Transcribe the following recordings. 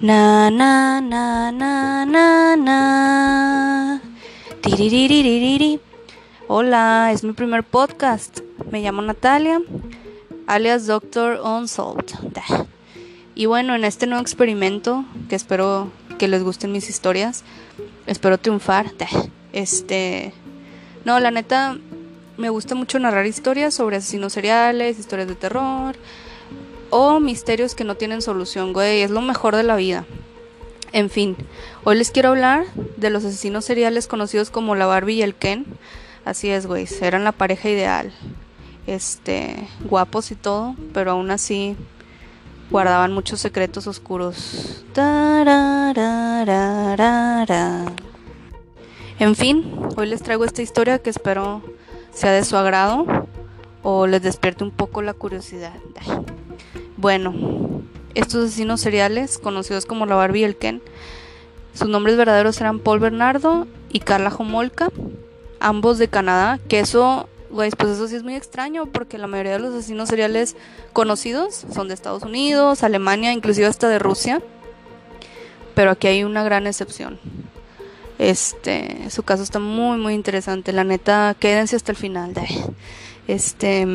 Na na na na na na. Hola, es mi primer podcast. Me llamo Natalia, alias Doctor Unsolved. Y bueno, en este nuevo experimento, que espero que les gusten mis historias, espero triunfar. Este, no, la neta, me gusta mucho narrar historias sobre asesinos seriales, historias de terror o misterios que no tienen solución, güey. Es lo mejor de la vida. En fin, hoy les quiero hablar de los asesinos seriales conocidos como la Barbie y el Ken. Así es, güey, eran la pareja ideal. Este, guapos y todo, pero aún así guardaban muchos secretos oscuros. En fin, hoy les traigo esta historia que espero sea de su agrado o les despierte un poco la curiosidad. Bueno, estos asesinos seriales, conocidos como la Barbie y el Ken, sus nombres verdaderos eran Paul Bernardo y Carla Homolka, ambos de Canadá, que eso, pues eso sí es muy extraño porque la mayoría de los asesinos seriales conocidos son de Estados Unidos, Alemania, inclusive hasta de Rusia, pero aquí hay una gran excepción. Este, su caso está muy muy interesante, la neta, quédense hasta el final. Este,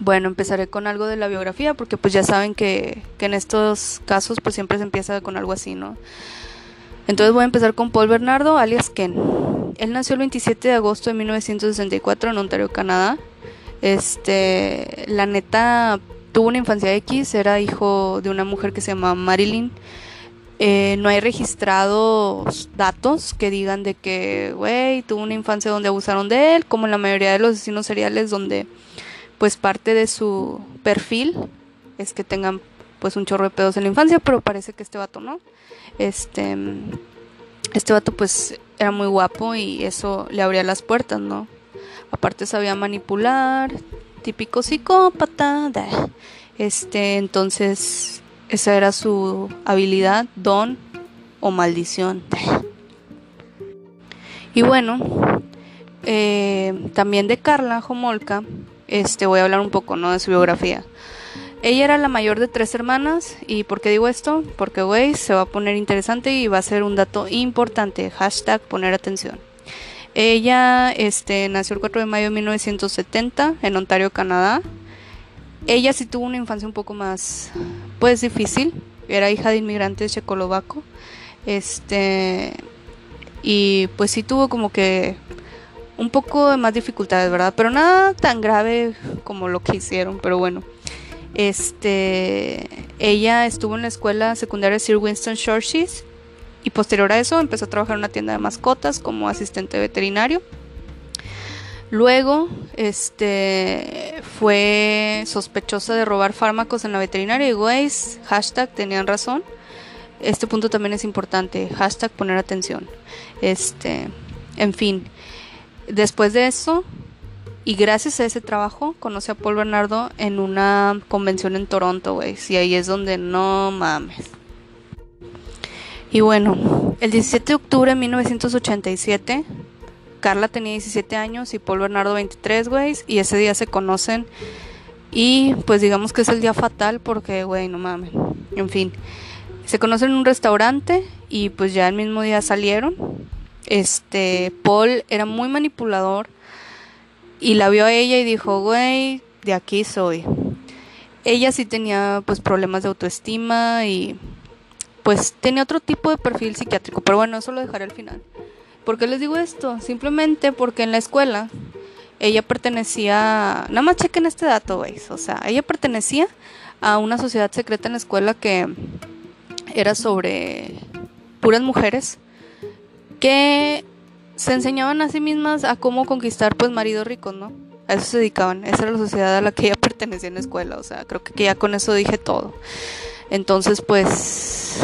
bueno, empezaré con algo de la biografía porque pues ya saben que, en estos casos pues siempre se empieza con algo así, ¿no? Entonces voy a empezar con Paul Bernardo, alias Ken. Él nació el 27 de agosto de 1964 en Ontario, Canadá. Este, la neta tuvo una infancia X, era hijo de una mujer que se llama Marilyn eh, no hay registrados datos que digan de que, güey, tuvo una infancia donde abusaron de él, como en la mayoría de los asesinos seriales donde pues parte de su perfil es que tengan pues un chorro de pedos en la infancia, pero parece que este vato no. Este este vato pues era muy guapo y eso le abría las puertas, ¿no? Aparte sabía manipular, típico psicópata. Este, entonces esa era su habilidad, don o maldición. Y bueno, eh, también de Carla Homolka, este, voy a hablar un poco ¿no? de su biografía. Ella era la mayor de tres hermanas. ¿Y por qué digo esto? Porque, güey, se va a poner interesante y va a ser un dato importante. Hashtag poner atención. Ella este, nació el 4 de mayo de 1970 en Ontario, Canadá. Ella sí tuvo una infancia un poco más, pues difícil. Era hija de inmigrantes checoslovaco. Este, y pues sí tuvo como que un poco de más dificultades, ¿verdad? Pero nada tan grave como lo que hicieron, pero bueno. Este, ella estuvo en la escuela secundaria Sir Winston Churchill y posterior a eso empezó a trabajar en una tienda de mascotas como asistente veterinario. Luego, este, fue sospechosa de robar fármacos en la veterinaria y güey, hashtag tenían razón. Este punto también es importante, hashtag poner atención. Este, en fin, después de eso y gracias a ese trabajo conocí a Paul Bernardo en una convención en Toronto, güey, y ahí es donde no mames. Y bueno, el 17 de octubre de 1987 Carla tenía 17 años y Paul Bernardo 23, güey, y ese día se conocen y pues digamos que es el día fatal porque, güey, no mames. En fin, se conocen en un restaurante y pues ya el mismo día salieron. Este, Paul era muy manipulador y la vio a ella y dijo, güey, de aquí soy. Ella sí tenía pues problemas de autoestima y pues tenía otro tipo de perfil psiquiátrico, pero bueno, eso lo dejaré al final. ¿Por qué les digo esto? Simplemente porque en la escuela ella pertenecía, nada más chequen este dato, veis, o sea, ella pertenecía a una sociedad secreta en la escuela que era sobre puras mujeres que se enseñaban a sí mismas a cómo conquistar pues maridos ricos, ¿no? A eso se dedicaban, esa era la sociedad a la que ella pertenecía en la escuela, o sea, creo que ya con eso dije todo. Entonces, pues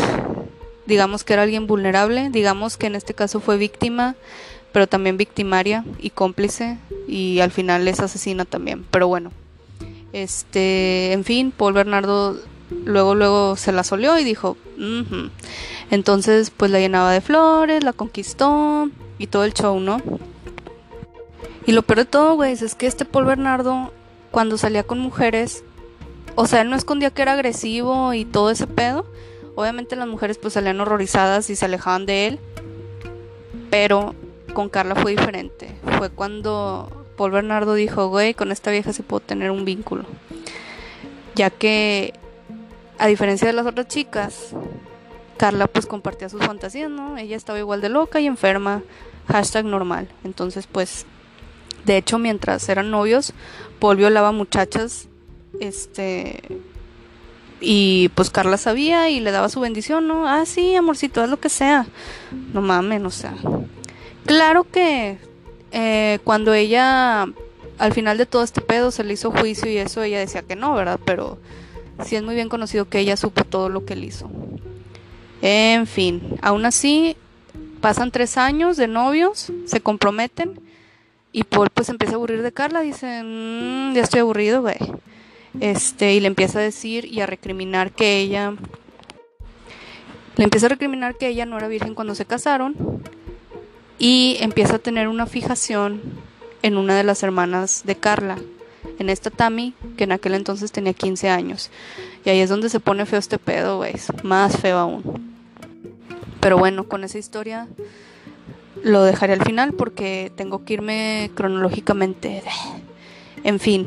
digamos que era alguien vulnerable, digamos que en este caso fue víctima, pero también victimaria y cómplice y al final es asesina también, pero bueno. Este, en fin, Paul Bernardo luego luego se la solió y dijo, entonces pues la llenaba de flores, la conquistó y todo el show, ¿no? Y lo peor de todo, güey, es que este Paul Bernardo cuando salía con mujeres, o sea, él no escondía que era agresivo y todo ese pedo, Obviamente las mujeres pues salían horrorizadas y se alejaban de él. Pero con Carla fue diferente. Fue cuando Paul Bernardo dijo, güey, con esta vieja se puedo tener un vínculo. Ya que, a diferencia de las otras chicas, Carla pues compartía sus fantasías, ¿no? Ella estaba igual de loca y enferma, hashtag normal. Entonces pues, de hecho mientras eran novios, Paul violaba muchachas, este, y pues Carla sabía y le daba su bendición, ¿no? Ah, sí, amorcito, haz lo que sea. No mamen, o sea. Claro que eh, cuando ella, al final de todo este pedo, se le hizo juicio y eso, ella decía que no, ¿verdad? Pero sí es muy bien conocido que ella supo todo lo que él hizo. En fin, aún así, pasan tres años de novios, se comprometen y Paul pues empieza a aburrir de Carla, dice, mm, ya estoy aburrido, güey. Este, y le empieza a decir y a recriminar que ella, le empieza a recriminar que ella no era virgen cuando se casaron y empieza a tener una fijación en una de las hermanas de Carla, en esta Tammy, que en aquel entonces tenía 15 años. Y ahí es donde se pone feo este pedo, güey, más feo aún. Pero bueno, con esa historia lo dejaré al final porque tengo que irme cronológicamente. En fin.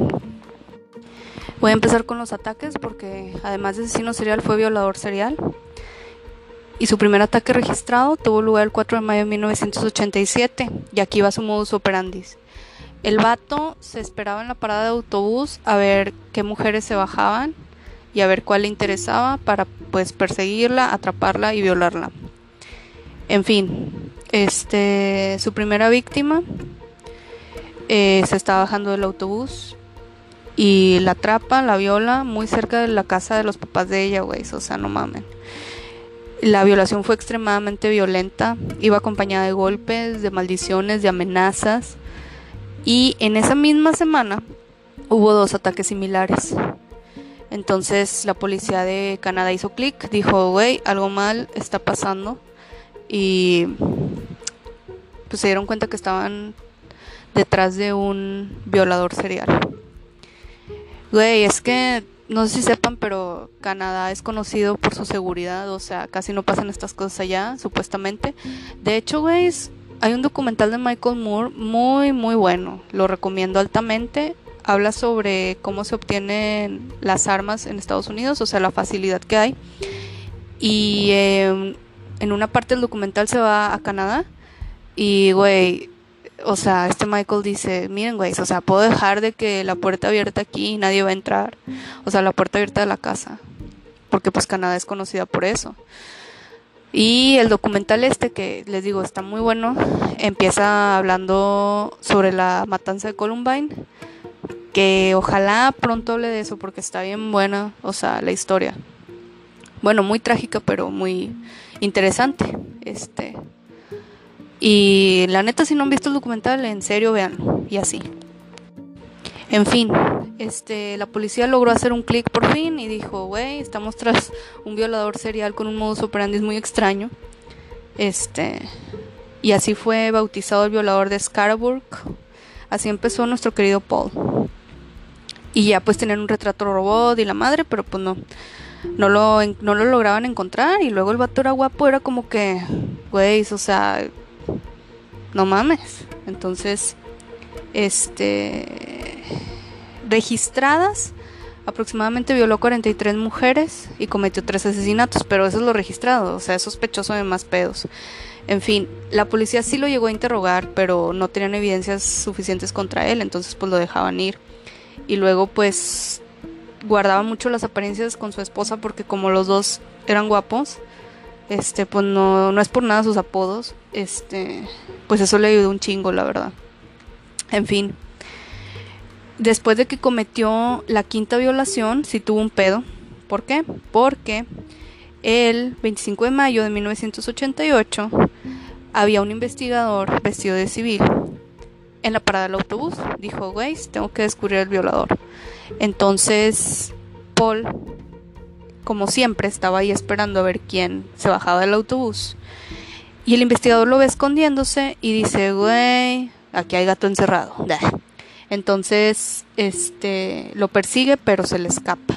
Voy a empezar con los ataques porque además de asesino serial fue violador serial. Y su primer ataque registrado tuvo lugar el 4 de mayo de 1987 y aquí va su modus operandi. El vato se esperaba en la parada de autobús a ver qué mujeres se bajaban y a ver cuál le interesaba para pues perseguirla, atraparla y violarla. En fin, este, su primera víctima eh, se está bajando del autobús y la atrapa, la viola muy cerca de la casa de los papás de ella, güey. O sea, no mamen. La violación fue extremadamente violenta, iba acompañada de golpes, de maldiciones, de amenazas. Y en esa misma semana hubo dos ataques similares. Entonces la policía de Canadá hizo clic, dijo, güey, algo mal está pasando y pues se dieron cuenta que estaban detrás de un violador serial. Güey, es que no sé si sepan, pero Canadá es conocido por su seguridad, o sea, casi no pasan estas cosas allá, supuestamente. De hecho, güey, hay un documental de Michael Moore muy, muy bueno, lo recomiendo altamente. Habla sobre cómo se obtienen las armas en Estados Unidos, o sea, la facilidad que hay. Y eh, en una parte del documental se va a Canadá y, güey, o sea, este Michael dice, miren, güey, o sea, puedo dejar de que la puerta abierta aquí y nadie va a entrar. O sea, la puerta abierta de la casa. Porque pues Canadá es conocida por eso. Y el documental este que les digo está muy bueno, empieza hablando sobre la matanza de Columbine, que ojalá pronto hable de eso porque está bien buena, o sea, la historia. Bueno, muy trágica, pero muy interesante. Este. Y la neta, si no han visto el documental, en serio, vean. Y así. En fin, este, la policía logró hacer un clic por fin y dijo, güey, estamos tras un violador serial con un modus operandi muy extraño. Este, y así fue bautizado el violador de Scarborough. Así empezó nuestro querido Paul. Y ya pues tenían un retrato robot y la madre, pero pues no no lo, no lo lograban encontrar y luego el vato era guapo, era como que, güey, o sea, no mames. Entonces, este, registradas, aproximadamente violó 43 mujeres y cometió tres asesinatos, pero eso es lo registrado, o sea, es sospechoso de más pedos. En fin, la policía sí lo llegó a interrogar, pero no tenían evidencias suficientes contra él, entonces pues lo dejaban ir. Y luego pues guardaba mucho las apariencias con su esposa porque como los dos eran guapos, este, pues no, no es por nada sus apodos, este, pues eso le ayudó un chingo, la verdad. En fin, después de que cometió la quinta violación, sí tuvo un pedo. ¿Por qué? Porque el 25 de mayo de 1988 había un investigador vestido de civil en la parada del autobús. Dijo, güey, tengo que descubrir al violador. Entonces, Paul, como siempre, estaba ahí esperando a ver quién se bajaba del autobús. Y el investigador lo ve escondiéndose y dice, güey, aquí hay gato encerrado. Entonces, este, lo persigue, pero se le escapa.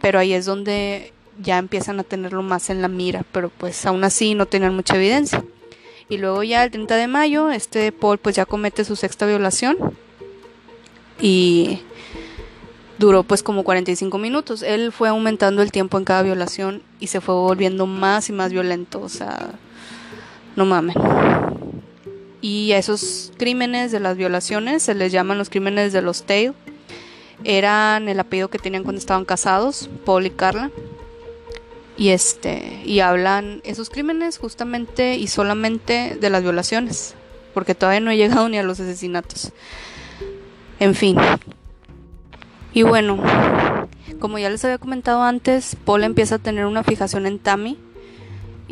Pero ahí es donde ya empiezan a tenerlo más en la mira, pero pues aún así no tenían mucha evidencia. Y luego ya el 30 de mayo, este Paul pues ya comete su sexta violación y duró pues como 45 minutos. Él fue aumentando el tiempo en cada violación y se fue volviendo más y más violento, o sea, no mames. Y a esos crímenes de las violaciones se les llaman los crímenes de los Tail. Eran el apellido que tenían cuando estaban casados, Paul y Carla. Y este, y hablan esos crímenes justamente y solamente de las violaciones, porque todavía no he llegado ni a los asesinatos. En fin. Y bueno, como ya les había comentado antes, Paul empieza a tener una fijación en Tammy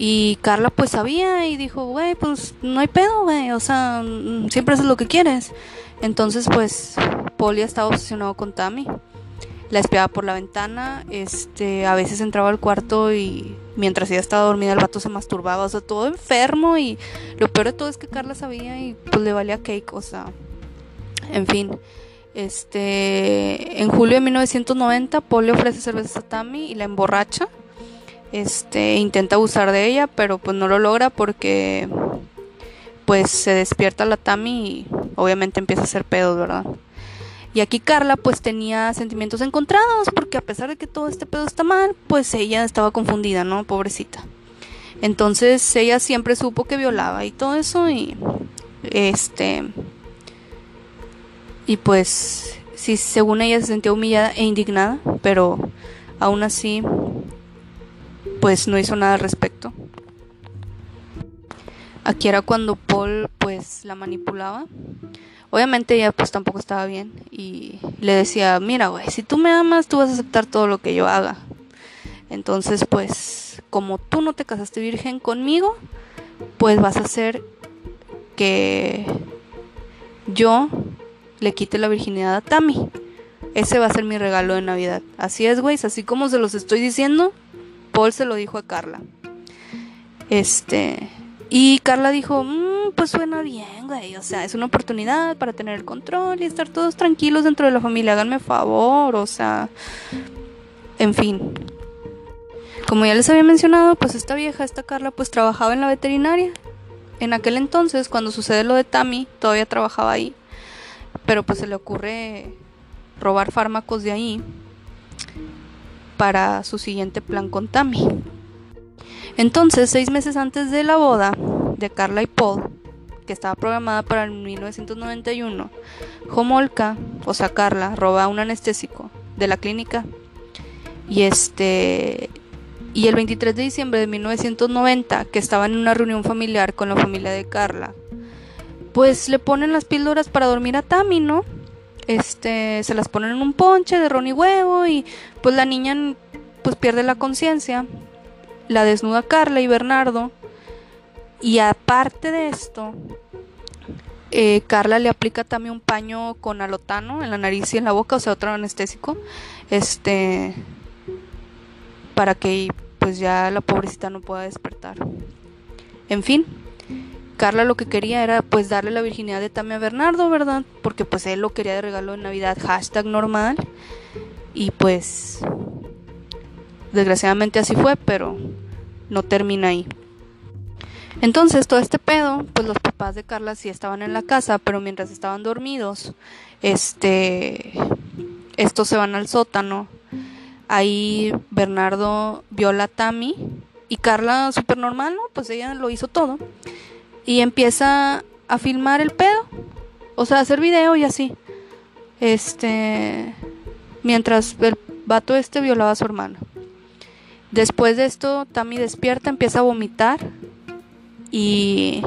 y Carla pues sabía y dijo, güey, pues no hay pedo, güey, o sea, mm, siempre haces lo que quieres. Entonces pues Paul ya estaba obsesionado con Tammy. La espiaba por la ventana, este, a veces entraba al cuarto y mientras ella estaba dormida el vato se masturbaba, o sea, todo enfermo y lo peor de todo es que Carla sabía y pues le valía cake, o sea, en fin. Este, en julio de 1990 Paul le ofrece cerveza a Tammy y la emborracha este intenta abusar de ella, pero pues no lo logra porque pues se despierta la Tami y obviamente empieza a hacer pedos, ¿verdad? Y aquí Carla pues tenía sentimientos encontrados porque a pesar de que todo este pedo está mal, pues ella estaba confundida, ¿no? Pobrecita. Entonces ella siempre supo que violaba y todo eso y este y pues sí según ella se sentía humillada e indignada, pero aún así pues no hizo nada al respecto. Aquí era cuando Paul pues la manipulaba. Obviamente ella pues tampoco estaba bien y le decía, mira güey, si tú me amas tú vas a aceptar todo lo que yo haga. Entonces pues como tú no te casaste virgen conmigo, pues vas a hacer que yo le quite la virginidad a Tammy. Ese va a ser mi regalo de Navidad. Así es, güey, así como se los estoy diciendo, Paul se lo dijo a Carla. Este. Y Carla dijo, mm, pues suena bien, güey. O sea, es una oportunidad para tener el control y estar todos tranquilos dentro de la familia. Háganme favor, o sea. En fin. Como ya les había mencionado, pues esta vieja, esta Carla, pues trabajaba en la veterinaria. En aquel entonces, cuando sucede lo de Tammy, todavía trabajaba ahí. Pero pues se le ocurre robar fármacos de ahí para su siguiente plan con Tammy. Entonces, seis meses antes de la boda de Carla y Paul, que estaba programada para el 1991, Homolka, o sea Carla, roba un anestésico de la clínica y este y el 23 de diciembre de 1990, que estaban en una reunión familiar con la familia de Carla, pues le ponen las píldoras para dormir a Tammy, ¿no? Este, se las ponen en un ponche de ron y huevo y pues la niña pues pierde la conciencia, la desnuda Carla y Bernardo. Y aparte de esto, eh, Carla le aplica también un paño con alotano en la nariz y en la boca, o sea, otro anestésico, este, para que pues ya la pobrecita no pueda despertar. En fin, Carla lo que quería era pues darle la virginidad de Tami a Bernardo, ¿verdad? Porque pues él lo quería de regalo de Navidad, hashtag normal. Y pues desgraciadamente así fue, pero no termina ahí. Entonces todo este pedo, pues los papás de Carla sí estaban en la casa, pero mientras estaban dormidos, este, estos se van al sótano. Ahí Bernardo viola a Tami y Carla súper normal, ¿no? Pues ella lo hizo todo y empieza a filmar el pedo, o sea, hacer video y así. Este, mientras el vato este violaba a su hermana. Después de esto, Tammy despierta, empieza a vomitar y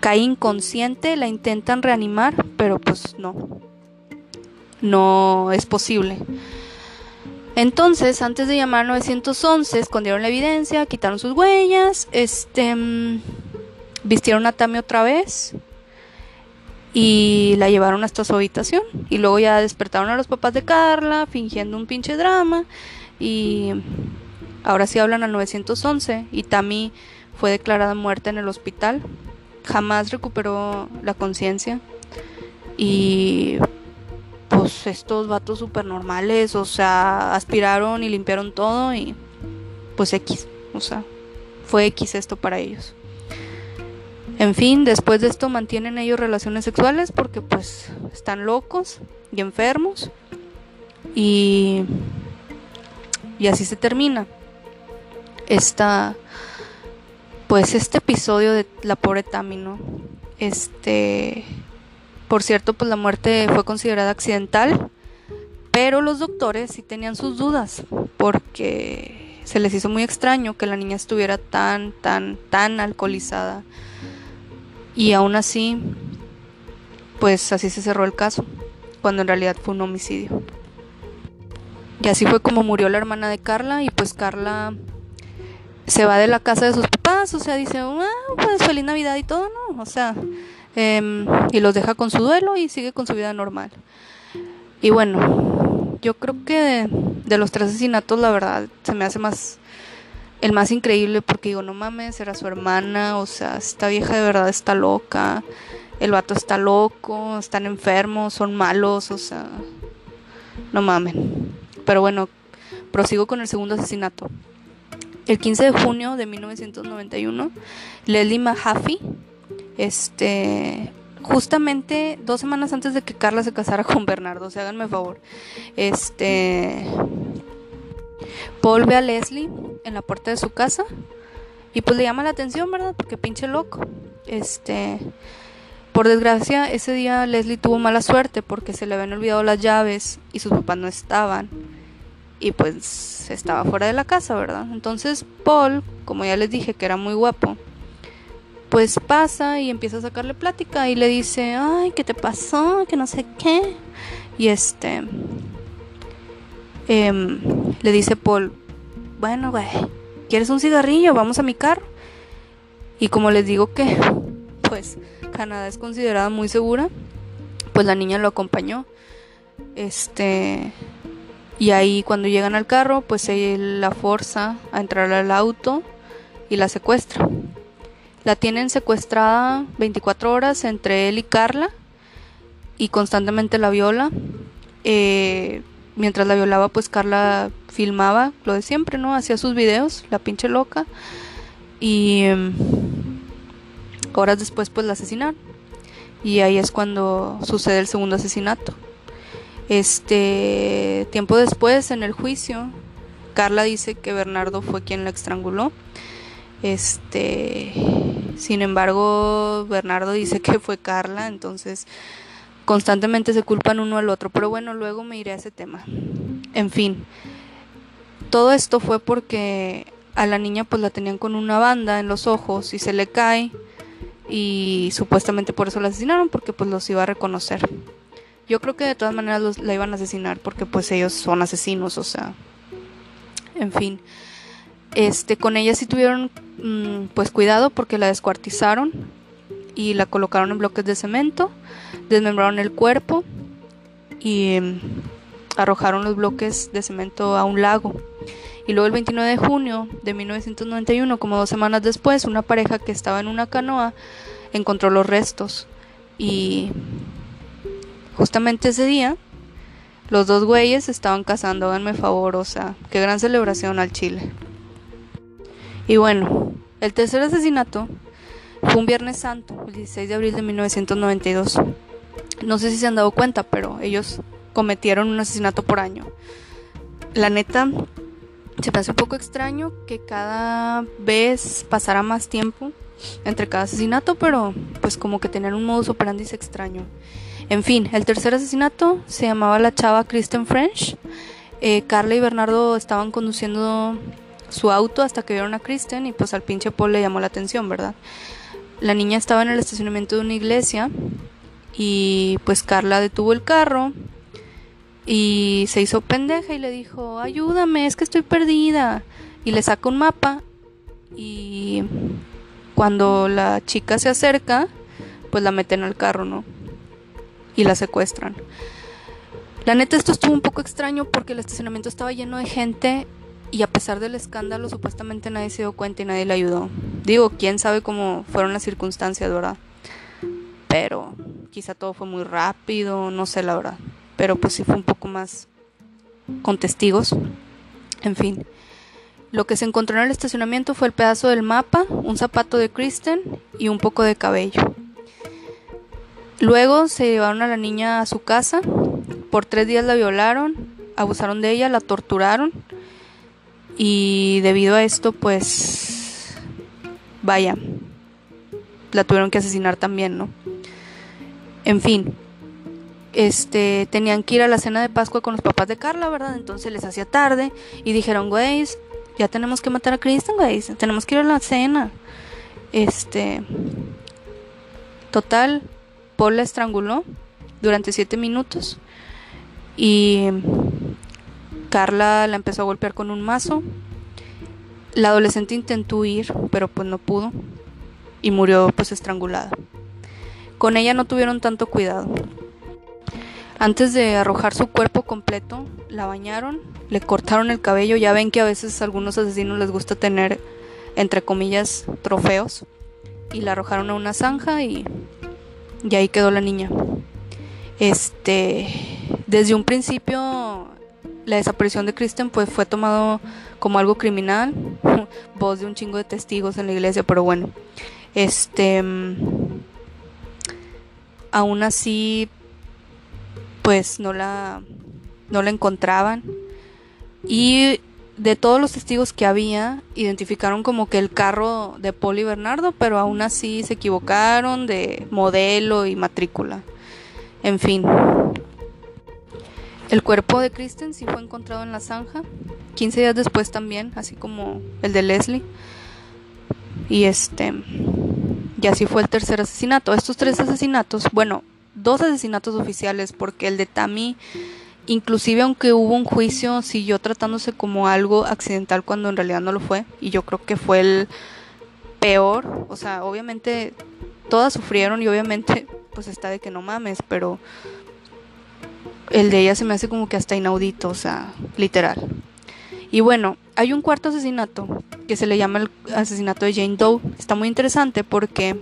cae inconsciente, la intentan reanimar, pero pues no. No es posible. Entonces, antes de llamar 911, escondieron la evidencia, quitaron sus huellas, este, mm, vistieron a Tami otra vez y la llevaron hasta su habitación. Y luego ya despertaron a los papás de Carla, fingiendo un pinche drama. Y ahora sí hablan al 911 y Tami fue declarada muerta en el hospital. Jamás recuperó la conciencia. Y pues estos vatos super normales, o sea, aspiraron y limpiaron todo y pues X, o sea, fue X esto para ellos. En fin, después de esto mantienen ellos relaciones sexuales porque pues están locos y enfermos y y así se termina esta pues este episodio de la pobre Tami, ¿no? Este por cierto, pues la muerte fue considerada accidental, pero los doctores sí tenían sus dudas porque se les hizo muy extraño que la niña estuviera tan tan tan alcoholizada. Y aún así pues así se cerró el caso, cuando en realidad fue un homicidio. Y así fue como murió la hermana de Carla y pues Carla se va de la casa de sus papás, o sea, dice, ah, pues feliz Navidad y todo, ¿no? O sea, em, y los deja con su duelo y sigue con su vida normal. Y bueno, yo creo que de, los tres asesinatos, la verdad, se me hace más el más increíble porque digo, no mames, era su hermana, o sea, esta vieja de verdad está loca, el vato está loco, están enfermos, son malos, o sea, no mamen. Pero bueno, prosigo con el segundo asesinato. El 15 de junio de 1991, Leslie Mahaffey, este, justamente dos semanas antes de que Carla se casara con Bernardo, o sea, háganme favor, este, Paul ve a Leslie en la puerta de su casa y pues le llama la atención, ¿verdad? Porque pinche loco. Este, por desgracia, ese día Leslie tuvo mala suerte porque se le habían olvidado las llaves y sus papás no estaban y pues estaba fuera de la casa, ¿verdad? Entonces Paul, como ya les dije que era muy guapo, pues pasa y empieza a sacarle plática y le dice, ay, ¿qué te pasó? Que no sé qué. Y este, em, le dice Paul, bueno, güey, ¿quieres un cigarrillo? Vamos a mi carro. Y como les digo que, pues, Canadá es considerada muy segura, pues la niña lo acompañó. Este, y ahí cuando llegan al carro, pues él la forza a entrar al auto y la secuestra. La tienen secuestrada 24 horas entre él y Carla y constantemente la viola. Eh, mientras la violaba, pues Carla filmaba lo de siempre, ¿no? Hacía sus videos, la pinche loca. Y em, horas después, pues la asesinaron. Y ahí es cuando sucede el segundo asesinato. Este tiempo después, en el juicio, Carla dice que Bernardo fue quien la estranguló. Este, sin embargo, Bernardo dice que fue Carla, entonces constantemente se culpan uno al otro. Pero bueno, luego me iré a ese tema. En fin, todo esto fue porque a la niña pues la tenían con una banda en los ojos y se le cae y supuestamente por eso la asesinaron porque pues los iba a reconocer. Yo creo que de todas maneras los, la iban a asesinar porque pues ellos son asesinos, o sea, en fin. Este, con ella sí tuvieron mm, pues cuidado porque la descuartizaron y la colocaron en bloques de cemento, desmembraron el cuerpo y mm, arrojaron los bloques de cemento a un lago. Y luego el 29 de junio de 1991, como dos semanas después, una pareja que estaba en una canoa encontró los restos y justamente ese día los dos güeyes estaban casando, háganme favor, o sea, qué gran celebración al Chile. Y bueno, el tercer asesinato fue un Viernes Santo, el 16 de abril de 1992. No sé si se han dado cuenta, pero ellos cometieron un asesinato por año. La neta, se me hace un poco extraño que cada vez pasara más tiempo entre cada asesinato, pero pues como que tener un modus operandi extraño. En fin, el tercer asesinato se llamaba la chava Kristen French. Eh, Carla y Bernardo estaban conduciendo su auto hasta que vieron a Kristen y pues al pinche Paul le llamó la atención, ¿verdad? La niña estaba en el estacionamiento de una iglesia y pues Carla detuvo el carro y se hizo pendeja y le dijo, ayúdame, es que estoy perdida. Y le saca un mapa y cuando la chica se acerca, pues la meten al carro, ¿no? y la secuestran. La neta esto estuvo un poco extraño porque el estacionamiento estaba lleno de gente y a pesar del escándalo supuestamente nadie se dio cuenta y nadie le ayudó. Digo, quién sabe cómo fueron las circunstancias, ¿verdad? Pero quizá todo fue muy rápido, no sé la verdad. pero pues sí fue un poco más con testigos. En fin, lo que se encontró en el estacionamiento fue el pedazo del mapa, un zapato de Kristen y un poco de cabello. Luego se llevaron a la niña a su casa, por tres días la violaron, abusaron de ella, la torturaron y debido a esto pues vaya, la tuvieron que asesinar también, ¿no? En fin, este, tenían que ir a la cena de Pascua con los papás de Carla, ¿verdad? Entonces les hacía tarde y dijeron, güey, ya tenemos que matar a Kristen, güey, tenemos que ir a la cena. Este, total, Paul la estranguló durante siete minutos y Carla la empezó a golpear con un mazo. La adolescente intentó huir, pero pues no pudo y murió pues estrangulada. Con ella no tuvieron tanto cuidado. Antes de arrojar su cuerpo completo, la bañaron, le cortaron el cabello. Ya ven que a veces a algunos asesinos les gusta tener, entre comillas, trofeos. Y la arrojaron a una zanja y, y ahí quedó la niña. Este, desde un principio, la desaparición de Kristen pues fue tomado como algo criminal. Voz de un chingo de testigos en la iglesia, pero bueno. Este, aún así pues no la, no la encontraban. Y de todos los testigos que había, identificaron como que el carro de Paul y Bernardo, pero aún así se equivocaron de modelo y matrícula. En fin. El cuerpo de Kristen sí fue encontrado en la zanja, 15 días después también, así como el de Leslie. Y este, y así fue el tercer asesinato. Estos tres asesinatos, bueno, dos asesinatos oficiales porque el de Tammy inclusive aunque hubo un juicio siguió tratándose como algo accidental cuando en realidad no lo fue y yo creo que fue el peor o sea obviamente todas sufrieron y obviamente pues está de que no mames pero el de ella se me hace como que hasta inaudito o sea literal y bueno hay un cuarto asesinato que se le llama el asesinato de Jane Doe está muy interesante porque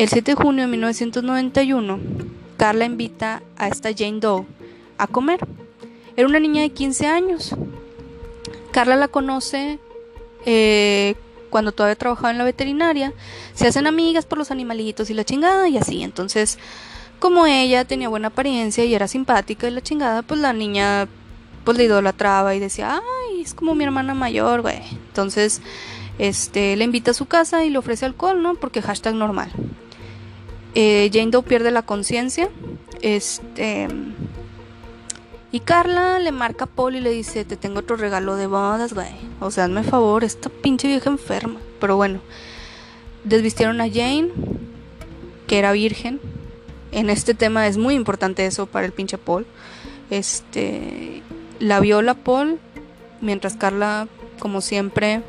el 7 de junio de 1991, Carla invita a esta Jane Doe a comer. Era una niña de 15 años. Carla la conoce eh, cuando todavía trabajaba en la veterinaria. Se hacen amigas por los animalitos y la chingada y así. Entonces, como ella tenía buena apariencia y era simpática y la chingada, pues la niña pues le idolatraba y decía, ay, es como mi hermana mayor, güey. Entonces, este, le invita a su casa y le ofrece alcohol, ¿no? Porque hashtag normal. Eh, Jane Doe pierde la conciencia. Este. Y Carla le marca a Paul y le dice: Te tengo otro regalo de bodas, güey. O sea, hazme favor, esta pinche vieja enferma. Pero bueno, desvistieron a Jane, que era virgen. En este tema es muy importante eso para el pinche Paul. Este. La viola Paul, mientras Carla, como siempre,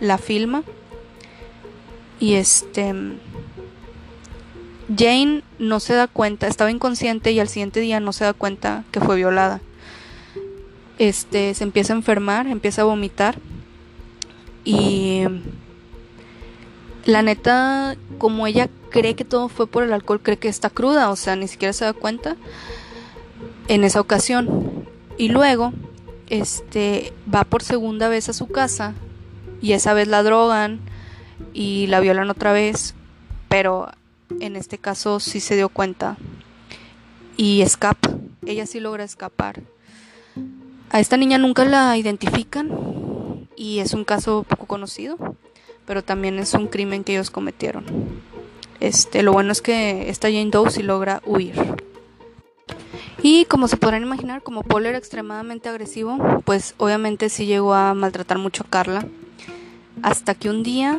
la filma. Y este Jane no se da cuenta, estaba inconsciente y al siguiente día no se da cuenta que fue violada. Este se empieza a enfermar, empieza a vomitar y la neta, como ella cree que todo fue por el alcohol, cree que está cruda, o sea, ni siquiera se da cuenta en esa ocasión. Y luego, este, va por segunda vez a su casa y esa vez la drogan y la violan otra vez, pero en este caso sí se dio cuenta y escapa. Ella sí logra escapar. A esta niña nunca la identifican y es un caso poco conocido, pero también es un crimen que ellos cometieron. Este, lo bueno es que esta Jane Doe sí logra huir. Y como se podrán imaginar, como Paul era extremadamente agresivo, pues obviamente sí llegó a maltratar mucho a Carla. Hasta que un día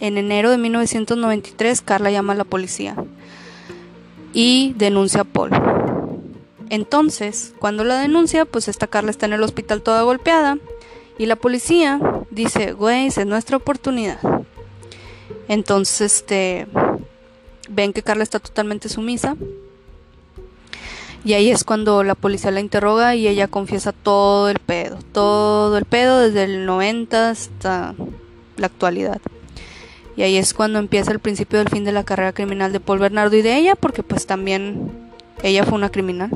en enero de 1993, Carla llama a la policía y denuncia a Paul. Entonces, cuando la denuncia, pues esta Carla está en el hospital toda golpeada y la policía dice, güey, es nuestra oportunidad. Entonces, este, ven que Carla está totalmente sumisa. Y ahí es cuando la policía la interroga y ella confiesa todo el pedo, todo el pedo desde el 90 hasta la actualidad. Y ahí es cuando empieza el principio del fin de la carrera criminal de Paul Bernardo y de ella, porque pues también ella fue una criminal.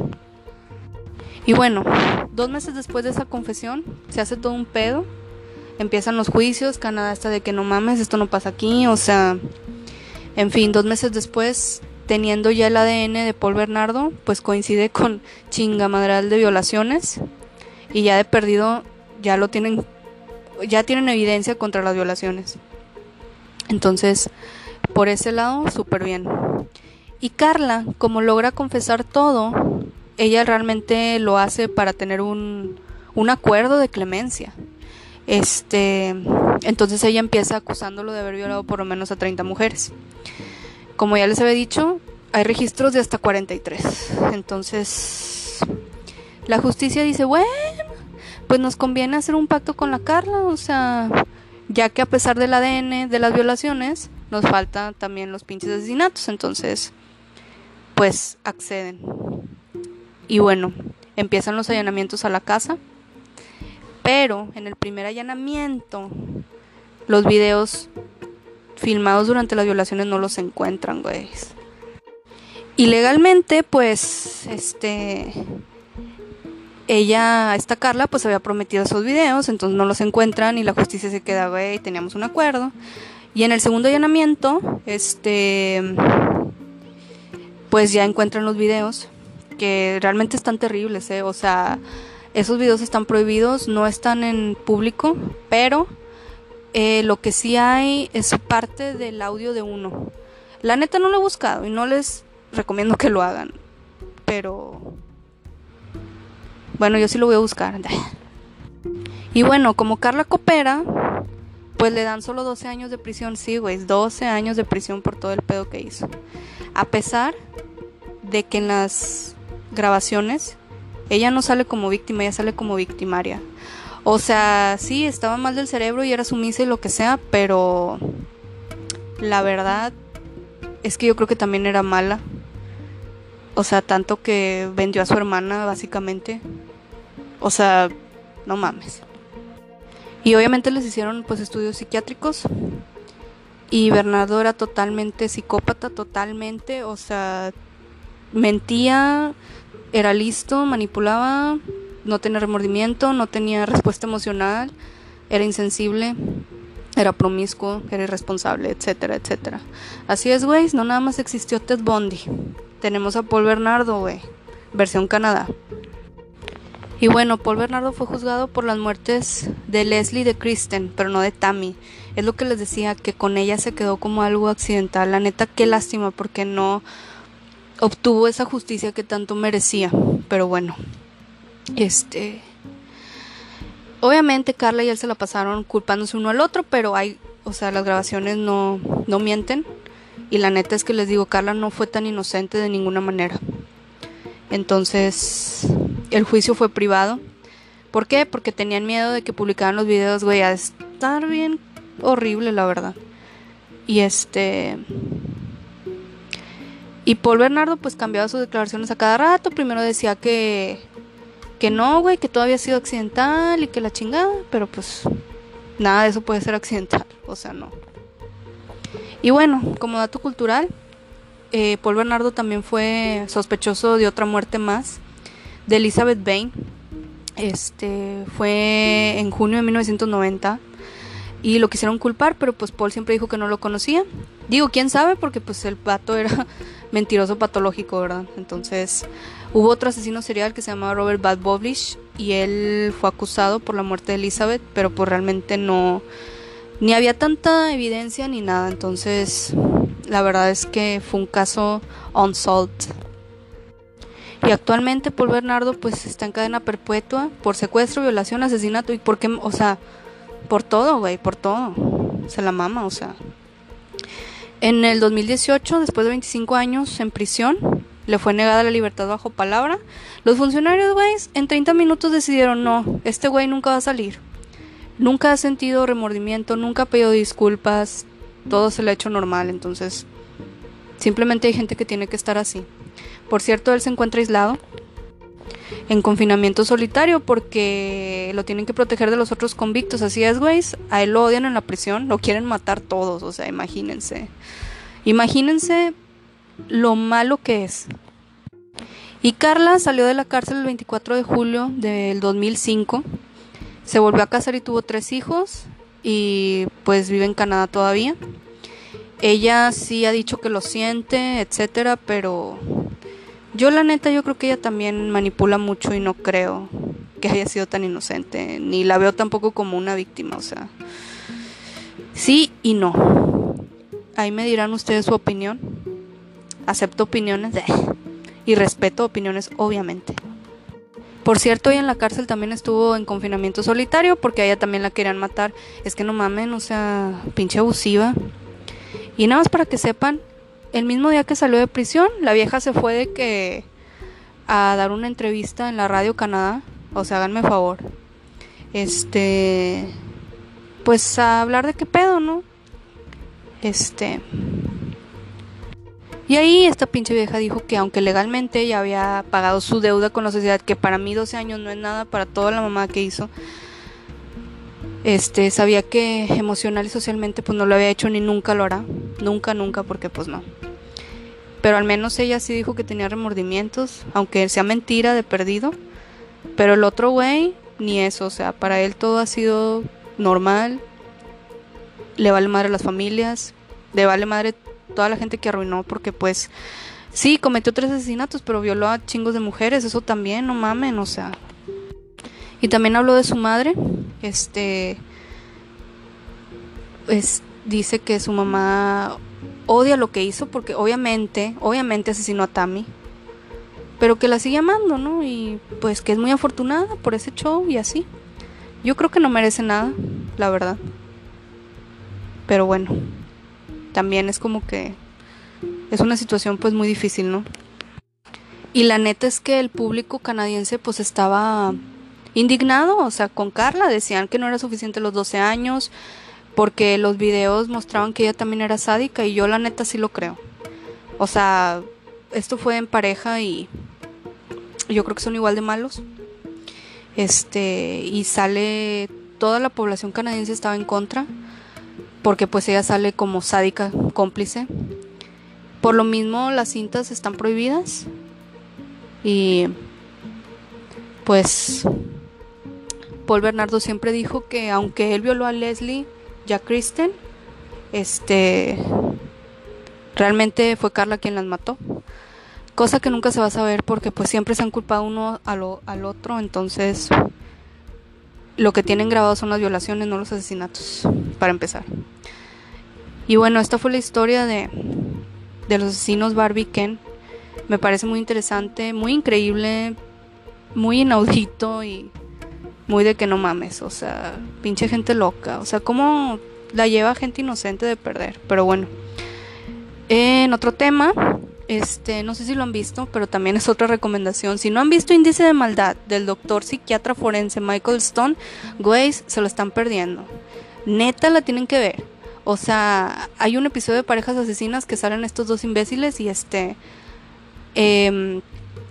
Y bueno, dos meses después de esa confesión, se hace todo un pedo. Empiezan los juicios, Canadá está de que no mames, esto no pasa aquí, o sea, en fin, dos meses después, teniendo ya el ADN de Paul Bernardo, pues coincide con chingamadral de violaciones y ya de perdido ya lo tienen, ya tienen evidencia contra las violaciones. Entonces, por ese lado, súper bien. Y Carla, como logra confesar todo, ella realmente lo hace para tener un, un acuerdo de clemencia. Este, entonces ella empieza acusándolo de haber violado por lo menos a 30 mujeres. Como ya les había dicho, hay registros de hasta 43. Entonces, la justicia dice, bueno, pues nos conviene hacer un pacto con la Carla, o sea, ya que a pesar del ADN de las violaciones, nos falta también los pinches asesinatos, entonces, pues acceden. Y bueno, empiezan los allanamientos a la casa, pero en el primer allanamiento, los videos filmados durante las violaciones no los encuentran, güey. Y legalmente, pues, este, ella, esta Carla, pues había prometido esos videos, entonces no los encuentran y la justicia se queda, güey, teníamos un acuerdo. Y en el segundo allanamiento, este, pues ya encuentran los videos que realmente están terribles, ¿eh? O sea, esos videos están prohibidos, no están en público, pero eh, lo que sí hay es parte del audio de uno. La neta no lo he buscado y no les recomiendo que lo hagan, pero bueno, yo sí lo voy a buscar. Y bueno, como Carla coopera, pues le dan solo 12 años de prisión, sí, güey, 12 años de prisión por todo el pedo que hizo. A pesar de que en las grabaciones ella no sale como víctima, ella sale como victimaria. O sea, sí, estaba mal del cerebro y era sumisa y lo que sea, pero la verdad es que yo creo que también era mala. O sea, tanto que vendió a su hermana, básicamente. O sea, no mames. Y obviamente les hicieron pues estudios psiquiátricos. Y Bernardo era totalmente psicópata, totalmente. O sea, mentía, era listo, manipulaba, no tenía remordimiento, no tenía respuesta emocional, era insensible, era promiscuo, era irresponsable, etcétera, etcétera. Así es, güey, no nada más existió Ted Bundy. Tenemos a Paul Bernardo, güey, versión Canadá. Y bueno, Paul Bernardo fue juzgado por las muertes de Leslie y de Kristen, pero no de Tammy. Es lo que les decía, que con ella se quedó como algo accidental. La neta, qué lástima, porque no obtuvo esa justicia que tanto merecía. Pero bueno, este. Obviamente Carla y él se la pasaron culpándose uno al otro, pero hay, o sea, las grabaciones no, no mienten. Y la neta es que les digo, Carla no fue tan inocente de ninguna manera. Entonces, el juicio fue privado. ¿Por qué? Porque tenían miedo de que publicaran los videos, güey, a estar bien horrible, la verdad. Y este. Y Paul Bernardo pues cambiaba sus declaraciones a cada rato. Primero decía que que no, güey, que todo había sido accidental y que la chingada, pero pues nada de eso puede ser accidental, o sea, no. Y bueno, como dato cultural, eh, Paul Bernardo también fue sospechoso de otra muerte más, de Elizabeth Bain. Este fue en junio de 1990 y lo quisieron culpar, pero pues Paul siempre dijo que no lo conocía. Digo, quién sabe, porque pues el pato era mentiroso patológico, ¿verdad? Entonces, hubo otro asesino serial que se llamaba Robert Bad y él fue acusado por la muerte de Elizabeth, pero pues realmente no ni había tanta evidencia ni nada, entonces la verdad es que fue un caso unsolved. Y actualmente Paul Bernardo pues está en cadena perpetua por secuestro, violación, asesinato y por qué, o sea, por todo, güey, por todo. Se la mama, o sea. En el 2018, después de 25 años en prisión, le fue negada la libertad bajo palabra. Los funcionarios, güey, en 30 minutos decidieron, no, este güey nunca va a salir. Nunca ha sentido remordimiento, nunca ha pedido disculpas, todo se le ha hecho normal, entonces simplemente hay gente que tiene que estar así. Por cierto, él se encuentra aislado, en confinamiento solitario porque lo tienen que proteger de los otros convictos. Así es, güey. A él lo odian en la prisión, lo quieren matar todos, o sea, imagínense. Imagínense lo malo que es. Y Carla salió de la cárcel el 24 de julio del 2005. Se volvió a casar y tuvo tres hijos y pues vive en Canadá todavía. Ella sí ha dicho que lo siente, etcétera, pero yo la neta yo creo que ella también manipula mucho y no creo que haya sido tan inocente, ni la veo tampoco como una víctima, o sea, sí y no. Ahí me dirán ustedes su opinión. Acepto opiniones y respeto opiniones, obviamente. Por cierto, hoy en la cárcel también estuvo en confinamiento solitario porque a ella también la querían matar. Es que no mamen, o sea, pinche abusiva. Y nada más para que sepan, el mismo día que salió de prisión, la vieja se fue de que a dar una entrevista en la Radio Canadá o sea, háganme favor. Este. Pues a hablar de qué pedo, ¿no? Este. Y ahí esta pinche vieja dijo que aunque legalmente ya había pagado su deuda con la sociedad, que para mí 12 años no es nada para toda la mamá que hizo, este, sabía que emocional y socialmente pues no lo había hecho ni nunca lo hará. Nunca, nunca, porque pues no. Pero al menos ella sí dijo que tenía remordimientos, aunque sea mentira de perdido. Pero el otro güey, ni eso, o sea, para él todo ha sido normal. Le vale madre a las familias, le vale madre toda la gente que arruinó, porque pues sí, cometió tres asesinatos, pero violó a chingos de mujeres, eso también, no mamen, o sea. Y también habló de su madre, este, pues dice que su mamá odia lo que hizo, porque obviamente, obviamente asesinó a Tammy pero que la sigue amando, ¿no? Y pues que es muy afortunada por ese show y así. Yo creo que no merece nada, la verdad. Pero bueno, también es como que es una situación pues muy difícil, ¿no? Y la neta es que el público canadiense pues estaba indignado, o sea, con Carla decían que no era suficiente los 12 años porque los videos mostraban que ella también era sádica y yo la neta sí lo creo. O sea, esto fue en pareja y yo creo que son igual de malos. Este, y sale toda la población canadiense estaba en contra porque pues ella sale como sádica, cómplice. Por lo mismo las cintas están prohibidas y pues Paul Bernardo siempre dijo que aunque él violó a Leslie, ya Kristen, este realmente fue Carla quien las mató cosa que nunca se va a saber porque pues siempre se han culpado uno al otro, entonces lo que tienen grabado son las violaciones, no los asesinatos, para empezar. Y bueno, esta fue la historia de, de los asesinos Barbie Ken. Me parece muy interesante, muy increíble, muy inaudito y muy de que no mames, o sea, pinche gente loca, o sea, cómo la lleva gente inocente de perder, pero bueno. En otro tema, este, no sé si lo han visto, pero también es otra recomendación. Si no han visto Índice de Maldad del doctor psiquiatra forense Michael Stone, güey, se lo están perdiendo. Neta la tienen que ver. O sea, hay un episodio de parejas asesinas que salen estos dos imbéciles y este. Em,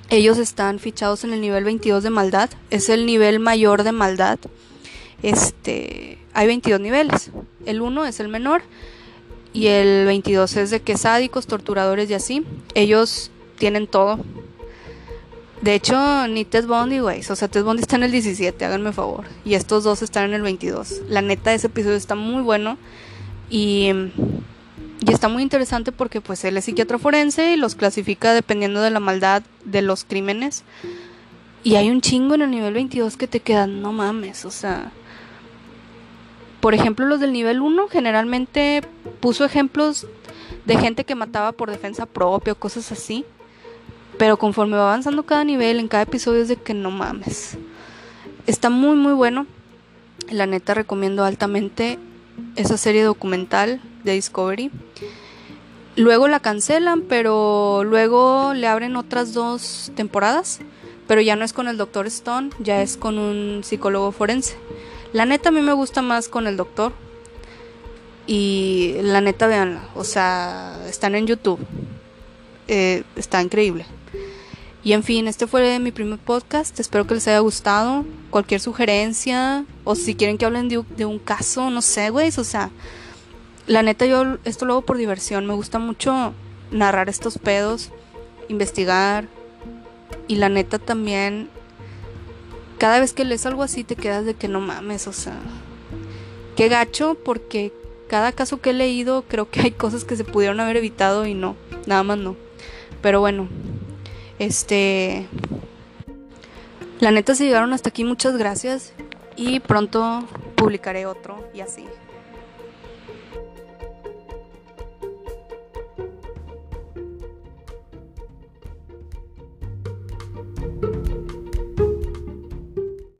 ellos están fichados en el nivel 22 de maldad. Es el nivel mayor de maldad. Este. Hay 22 niveles. El 1 es el menor y el 22 es de que sádicos, torturadores y así. Ellos tienen todo. De hecho, ni Ted Bundy, güey. O sea, Ted Bundy está en el 17, háganme favor. Y estos dos están en el 22. La neta, ese episodio está muy bueno. Y, y está muy interesante porque pues él es psiquiatra forense y los clasifica dependiendo de la maldad de los crímenes. Y hay un chingo en el nivel 22 que te quedan, no mames, o sea por ejemplo, los del nivel 1 generalmente puso ejemplos de gente que mataba por defensa propia o cosas así. Pero conforme va avanzando cada nivel, en cada episodio es de que no mames. Está muy muy bueno. La neta recomiendo altamente esa serie documental de Discovery. Luego la cancelan, pero luego le abren otras dos temporadas. Pero ya no es con el Dr. Stone, ya es con un psicólogo forense. La neta a mí me gusta más con el doctor. Y la neta, véanla. O sea, están en YouTube. Eh, está increíble. Y en fin, este fue mi primer podcast. Espero que les haya gustado. Cualquier sugerencia. O si quieren que hablen de, un caso, no sé, güey. O sea, la neta, yo esto lo hago por diversión. Me gusta mucho narrar estos pedos. Investigar. Y la neta también, cada vez que lees algo así te quedas de que no mames, o sea, qué gacho porque cada caso que he leído creo que hay cosas que se pudieron haber evitado y no, nada más no. Pero bueno, este... La neta, si llegaron hasta aquí, muchas gracias y pronto publicaré otro y así.